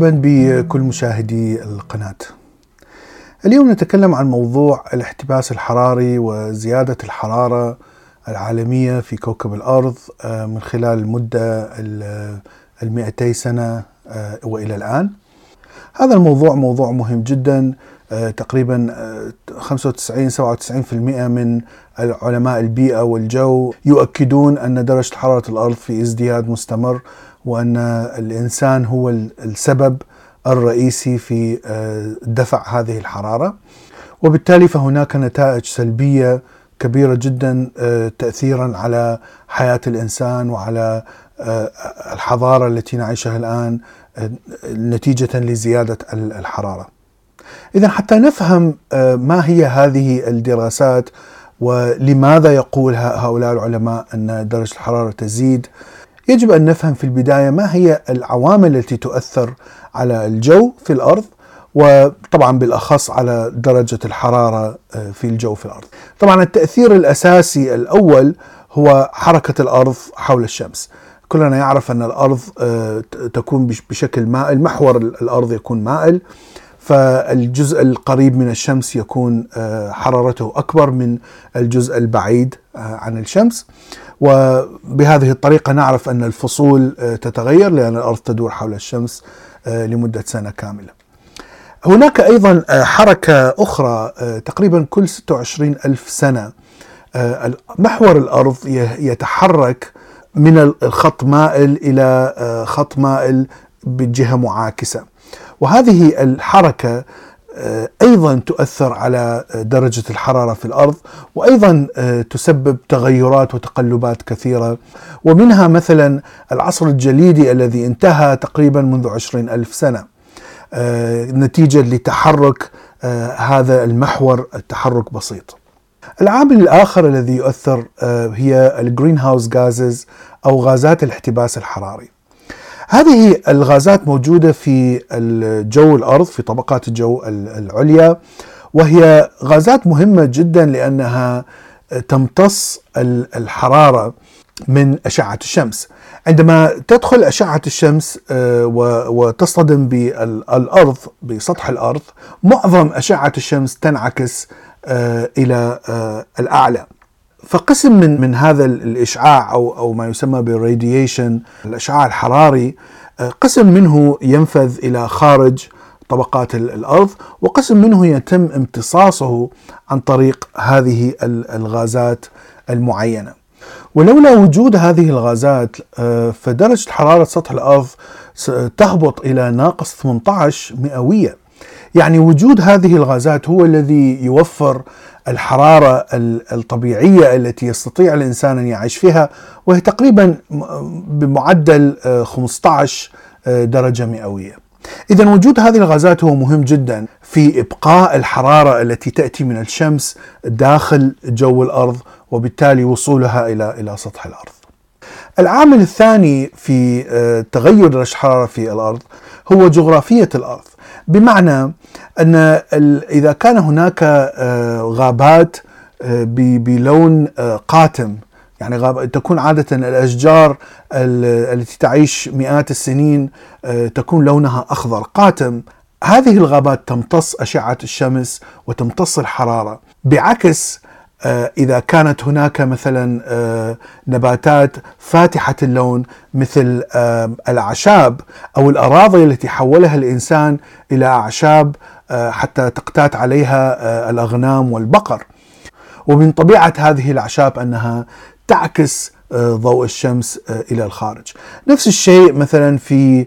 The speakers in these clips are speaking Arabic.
مرحبا بكل مشاهدي القناة. اليوم نتكلم عن موضوع الاحتباس الحراري وزيادة الحرارة العالمية في كوكب الأرض آه، من خلال المدة المئتي سنة آه، وإلى الآن. هذا الموضوع موضوع مهم جدا آه، تقريبا 95 97% من علماء البيئة والجو يؤكدون أن درجة حرارة الأرض في ازدياد مستمر وأن الإنسان هو السبب الرئيسي في آه، دفع هذه الحرارة وبالتالي فهناك نتائج سلبية كبيرة جدا آه، تاثيرا على حياة الإنسان وعلى آه، الحضارة التي نعيشها الآن نتيجة لزيادة الحرارة. اذا حتى نفهم ما هي هذه الدراسات ولماذا يقول هؤلاء العلماء أن درجة الحرارة تزيد يجب أن نفهم في البداية ما هي العوامل التي تؤثر على الجو في الأرض وطبعا بالأخص على درجة الحرارة آه، في الجو في الأرض. طبعا التأثير الأساسي الأول هو حركة الأرض حول الشمس. كلنا يعرف أن الأرض آه، تكون بشكل مائل، محور الأرض يكون مائل فالجزء القريب من الشمس يكون آه، حرارته أكبر من الجزء البعيد عن الشمس. وبهذه الطريقة نعرف أن الفصول آه، تتغير لأن الأرض تدور حول الشمس آه، لمدة سنة كاملة هناك أيضا آه، حركة أخرى تقريبا كل 26 ألف سنة محور الأرض يتحرك من الخط مائل إلى خط مائل بجهة معاكسة وهذه الحركة آه، أيضا تؤثر على درجة الحرارة في الأرض وأيضا آه، تسبب تغيرات وتقلبات كثيرة ومنها مثلا العصر الجليدي الذي انتهى تقريبا منذ عشرين ألف سنة آه، نتيجة لتحرك هذا المحور التحرك بسيط. العامل الآخر الذي يؤثر هي الجرين هاوس غازز أو غازات الاحتباس الحراري. هذه الغازات موجودة في الجو الأرض في طبقات الجو العليا وهي غازات مهمة جدا لأنها تمتص الحرارة من أشعة الشمس. عندما تدخل أشعة الشمس آه، وتصطدم بالأرض بسطح الأرض معظم أشعة الشمس تنعكس آه، إلى آه، الأعلى. فقسم من من هذا الإشعاع أو أو ما يسمى بالراديشن الإشعاع الحراري آه، قسم منه ينفذ إلى خارج طبقات الأرض وقسم منه يتم امتصاصه عن طريق هذه الغازات المعينة. ولولا وجود هذه الغازات آه، فدرجة حرارة سطح الأرض تهبط إلى ناقص 18 مئوية. يعني وجود هذه الغازات هو الذي يوفر الحرارة الطبيعية التي يستطيع الإنسان أن يعيش فيها وهي تقريبا بمعدل 15 آه، آه، درجة مئوية إذا وجود هذه الغازات هو مهم جدا في إبقاء الحرارة التي تأتي من الشمس داخل جو الأرض وبالتالي وصولها إلى إلى سطح الأرض. العامل الثاني في آه، تغير درجة الحرارة في الأرض هو جغرافية الأرض بمعنى أن إذا كان هناك آه، غابات آه، بلون آه، قاتم يعني تكون عادة الأشجار التي تعيش مئات السنين تكون لونها أخضر. قاتم هذه الغابات تمتص أشعة الشمس وتمتص الحرارة. بعكس إذا كانت هناك مثلا آه، نباتات فاتحة اللون مثل آه، الأعشاب أو الأراضي التي حولها الإنسان إلى أعشاب حتى تقتات عليها الأغنام والبقر. ومن طبيعة هذه الأعشاب أنها تعكس ضوء الشمس إلى الخارج. نفس الشيء مثلا في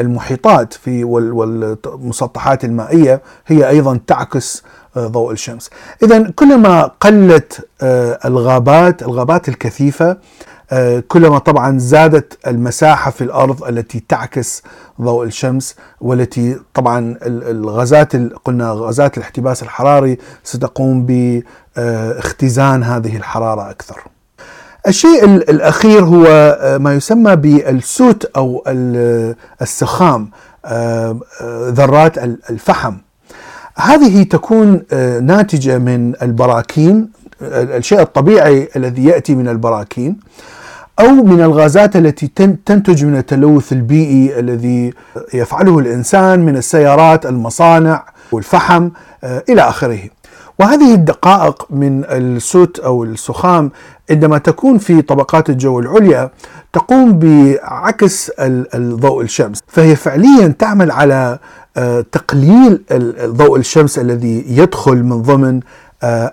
المحيطات في والمسطحات المائية هي أيضا تعكس ضوء الشمس إذا كلما قلت آه، الغابات الغابات الكثيفة آه، كلما طبعا زادت المساحة في الأرض التي تعكس ضوء الشمس والتي طبعا الغازات قلنا غازات الاحتباس الحراري ستقوم باختزان هذه الحرارة أكثر الشيء الأخير هو آه، ما يسمى بالسوت أو السخام ذرات الفحم هذه تكون آه، ناتجة من البراكين الشيء الطبيعي الذي يأتي من البراكين أو من الغازات التي تنتج من التلوث البيئي الذي يفعله الإنسان من السيارات، المصانع والفحم إلى آخره. وهذه الدقائق من السوت أو السخام عندما تكون في طبقات الجو العليا تقوم بعكس ضوء الشمس فهي فعليا تعمل على آه، تقليل ضوء الشمس الذي يدخل من ضمن آه،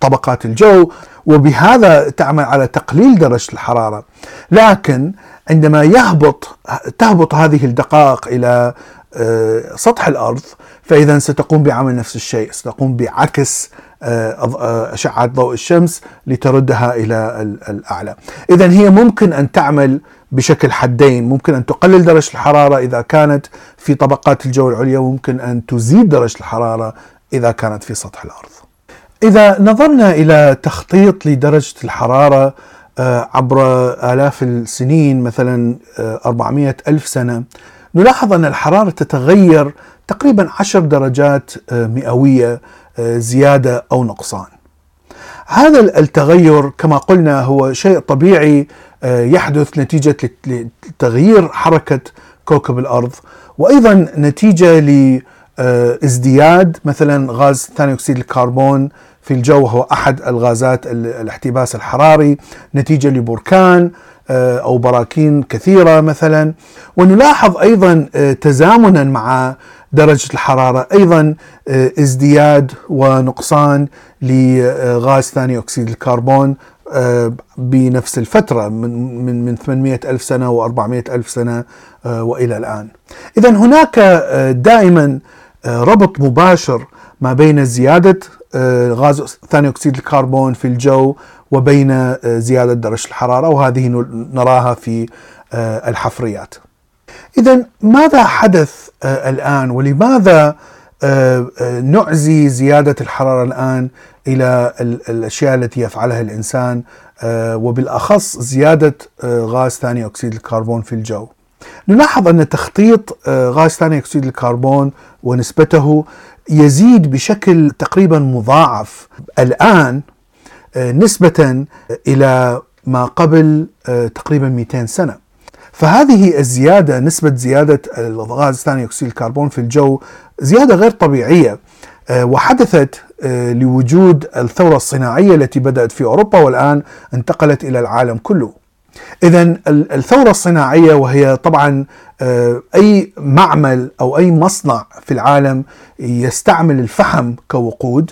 طبقات الجو وبهذا تعمل على تقليل درجة الحرارة. لكن عندما يهبط تهبط هذه الدقائق آه، سطح الأرض فإذا ستقوم بعمل نفس الشيء ستقوم بعكس آه، أشعة ضوء الشمس لتردها إلى الأعلى. إذا هي ممكن أن تعمل بشكل حدين ممكن أن تقلل درجة الحرارة إذا كانت في طبقات الجو العليا وممكن أن تزيد درجة الحرارة إذا كانت في سطح الأرض. إذا نظرنا إلى تخطيط لدرجة الحرارة آه، عبر آلاف السنين مثلا 400 ألف سنة نلاحظ أن الحرارة تتغير تقريبا عشر درجات آه، مئوية آه، زيادة أو نقصان. هذا التغير كما قلنا هو شيء طبيعي آه، يحدث نتيجة لتغيير حركة كوكب الأرض وأيضا نتيجة لازدياد مثلا غاز ثاني أكسيد الكربون في الجو وهو أحد الغازات الاحتباس الحراري نتيجة لبركان أو براكين كثيرة مثلا ونلاحظ أيضا تزامنا مع درجة الحرارة أيضا آه، ازدياد ونقصان لغاز ثاني أكسيد الكربون آه، بنفس الفترة من من من 800 ألف سنة و 400 ألف سنة آه، وإلى الآن. إذا هناك دائما ربط مباشر ما بين زيادة غاز ثاني أكسيد الكربون في الجو وبين زيادة درجة الحرارة وهذه نراها في الحفريات. إذا ماذا حدث آه، الآن؟ ولماذا آه، آه، نعزي زيادة الحرارة الآن إلى الأشياء التي يفعلها الإنسان وبالأخص زيادة غاز ثاني أكسيد الكربون في الجو؟ نلاحظ أن تخطيط غاز ثاني أكسيد الكربون ونسبته يزيد بشكل تقريبا مضاعف. الآن نسبة إلى ما قبل تقريبا 200 سنة. فهذه الزيادة نسبة زيادة الغاز ثاني أكسيد الكربون في الجو زيادة غير طبيعية آه، وحدثت آه، لوجود الثورة الصناعية التي بدأت في أوروبا والآن انتقلت إلى العالم كله. إذا الثورة الصناعية وهي طبعا آه، أي معمل أو أي مصنع في العالم يستعمل الفحم كوقود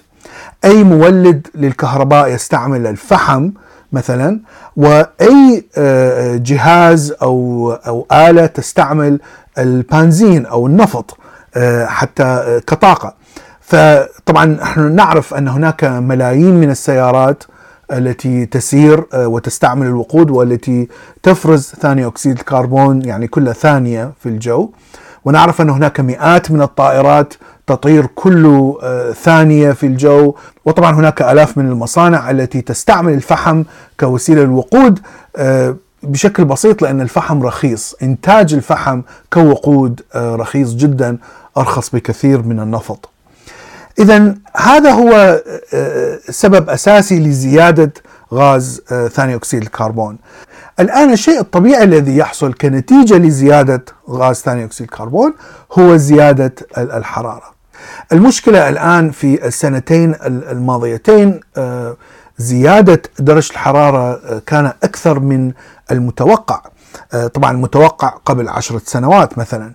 أي مولد للكهرباء يستعمل الفحم مثلا وأي آه، جهاز أو أو آلة تستعمل البنزين أو النفط آه، حتى آه، كطاقة. فطبعا نحن نعرف أن هناك ملايين من السيارات التي تسير وتستعمل الوقود والتي تفرز ثاني أكسيد الكربون يعني كل ثانية في الجو. ونعرف أن هناك مئات من الطائرات تطير كل آه، ثانية في الجو وطبعا هناك آلاف من المصانع التي تستعمل الفحم كوسيلة للوقود آه، بشكل بسيط لأن الفحم رخيص، إنتاج الفحم كوقود آه، رخيص جدا أرخص بكثير من النفط. اذا هذا هو سبب أساسي لزيادة غاز ثاني أكسيد الكربون. الآن الشيء الطبيعي الذي يحصل كنتيجة لزيادة غاز ثاني أكسيد الكربون هو زيادة الحرارة المشكلة الآن في السنتين الماضيتين آه، زيادة درجة الحرارة آه، كان أكثر من المتوقع. آه، طبعا المتوقع قبل عشرة سنوات مثلا.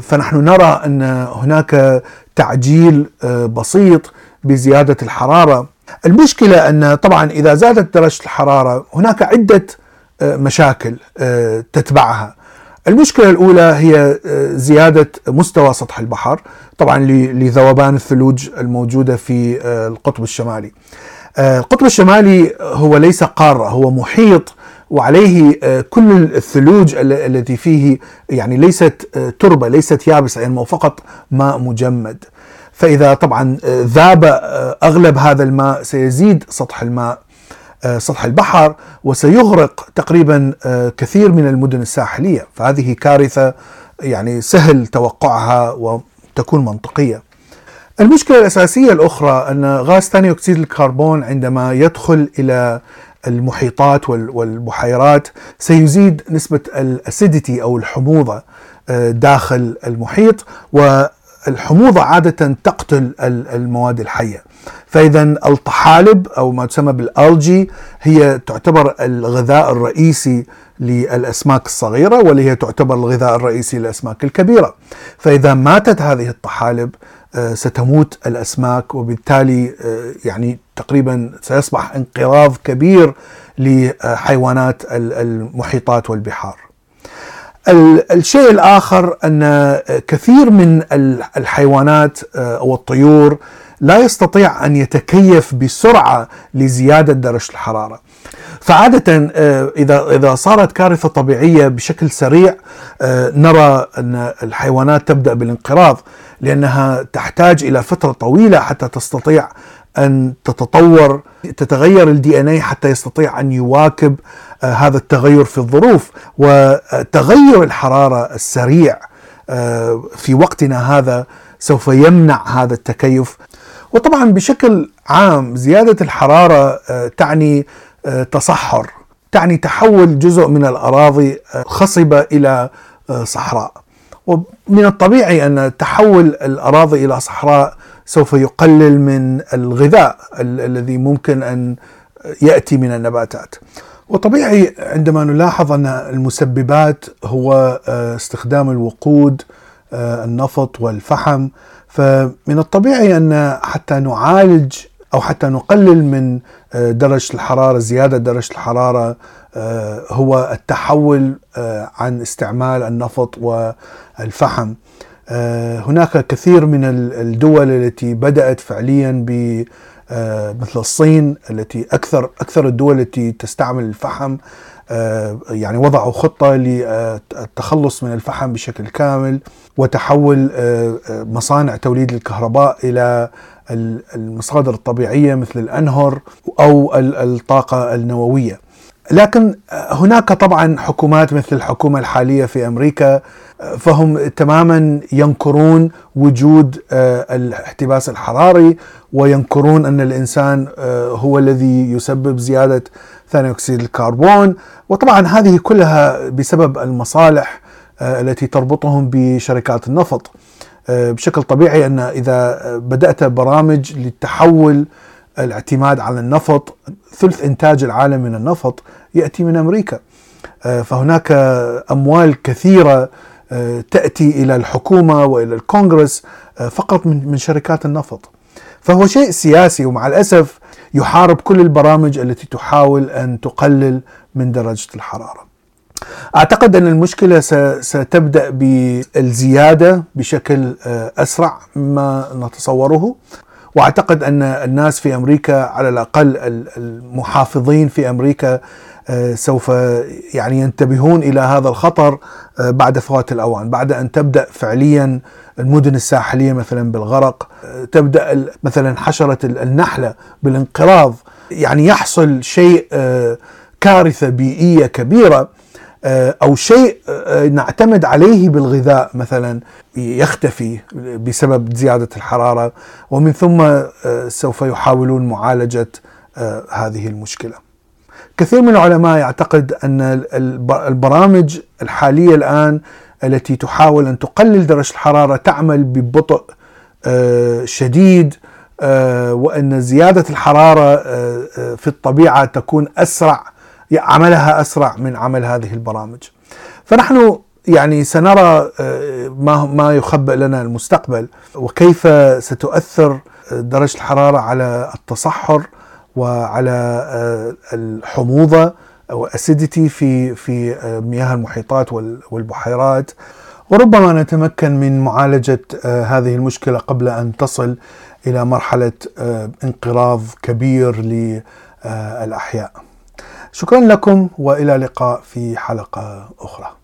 فنحن نرى أن هناك تعجيل بسيط بزيادة الحرارة. المشكلة أن طبعا إذا زادت درجة الحرارة هناك عدة مشاكل تتبعها. المشكلة الأولى هي آه، زيادة مستوى سطح البحر طبعا لذوبان الثلوج الموجودة في القطب الشمالي. القطب الشمالي هو ليس قارة هو محيط وعليه كل الثلوج التي فيه يعني ليست تربة ليست يابسة يعني فقط ماء مجمد. فإذا طبعا آه، ذاب آه، أغلب هذا الماء سيزيد سطح الماء آه، سطح البحر وسيغرق تقريبا كثير من المدن الساحلية. فهذه كارثة يعني سهل توقعها وتكون منطقية. المشكلة الأساسية الأخرى أن غاز ثاني أكسيد الكربون عندما يدخل إلى المحيطات والبحيرات سيزيد نسبة الأسيديتي أو الحموضة آه، داخل المحيط والحموضة عادة تقتل المواد الحية. فإذا الطحالب أو ما تسمى بالألجي هي تعتبر الغذاء الرئيسي للأسماك الصغيرة واللي هي تعتبر الغذاء الرئيسي للأسماك الكبيرة. فإذا ماتت هذه الطحالب آه، ستموت الأسماك وبالتالي آه، يعني تقريبا سيصبح انقراض كبير لحيوانات المحيطات والبحار. الشيء الآخر أن كثير من الحيوانات آه، أو الطيور لا يستطيع أن يتكيف بسرعة لزيادة درجة الحرارة. فعادة آه، إذا إذا صارت كارثة طبيعية بشكل سريع آه، نرى أن الحيوانات تبدأ بالانقراض لأنها تحتاج إلى فترة طويلة حتى تستطيع أن تتطور تتغير الدي ان اي حتى يستطيع أن يواكب آه، هذا التغير في الظروف. وتغير الحرارة السريع في وقتنا هذا سوف يمنع هذا التكيف. وطبعا بشكل عام زيادة الحرارة تعني تصحر تعني تحول جزء من الأراضي خصبة إلى صحراء. ومن الطبيعي أن تحول الأراضي إلى صحراء سوف يقلل من الغذاء الذي ممكن أن يأتي من النباتات. وطبيعي عندما نلاحظ أن المسببات هو استخدام الوقود النفط والفحم فمن الطبيعي أن حتى نعالج أو حتى نقلل من آه، درجة الحرارة زيادة درجة الحرارة آه، هو التحول آه، عن استعمال النفط والفحم. هناك كثير من الدول التي بدأت فعليا ب مثل الصين التي أكثر أكثر الدول التي تستعمل الفحم يعني وضعوا خطة للتخلص من الفحم بشكل كامل وتحول مصانع توليد الكهرباء إلى المصادر الطبيعية مثل الأنهر أو الطاقة النووية. لكن هناك طبعا حكومات مثل الحكومة الحالية في أمريكا فهم تماما ينكرون وجود آه، الاحتباس الحراري وينكرون أن الإنسان آه، هو الذي يسبب زيادة ثاني أكسيد الكربون وطبعا هذه كلها بسبب المصالح آه، التي تربطهم بشركات النفط. بشكل طبيعي أن إذا بدأت برامج للتحول الاعتماد على النفط ثلث إنتاج العالم من النفط يأتي من أمريكا. آه، فهناك أموال كثيرة آه، تأتي إلى الحكومة وإلى الكونغرس فقط من شركات النفط. فهو شيء سياسي ومع الأسف يحارب كل البرامج التي تحاول أن تقلل من درجة الحرارة. أعتقد أن المشكلة ستبدأ بالزيادة بشكل آه، أسرع مما نتصوره. واعتقد أن الناس في أمريكا على الأقل المحافظين في أمريكا آه، سوف يعني ينتبهون إلى هذا الخطر آه، بعد فوات الأوان بعد أن تبدأ فعليا المدن الساحلية مثلا بالغرق تبدأ مثلا حشرة النحلة بالانقراض يعني يحصل شيء كارثة بيئية كبيرة. آه، أو شيء آه، نعتمد عليه بالغذاء مثلا يختفي بسبب زيادة الحرارة ومن ثم آه، سوف يحاولون معالجة هذه المشكلة. كثير من العلماء يعتقد أن البرامج الحالية الآن التي تحاول أن تقلل درجة الحرارة تعمل ببطء شديد وأن زيادة الحرارة في الطبيعة تكون أسرع عملها أسرع من عمل هذه البرامج. فنحن يعني سنرى آه، ما ما يخبئ لنا المستقبل وكيف ستؤثر درجة الحرارة على التصحر وعلى آه، الحموضة أو اسيديتي في في آه، مياه المحيطات والبحيرات وربما نتمكن من معالجة هذه المشكلة قبل أن تصل إلى مرحلة انقراض كبير للأحياء. شكرا لكم وإلى اللقاء في حلقة أخرى.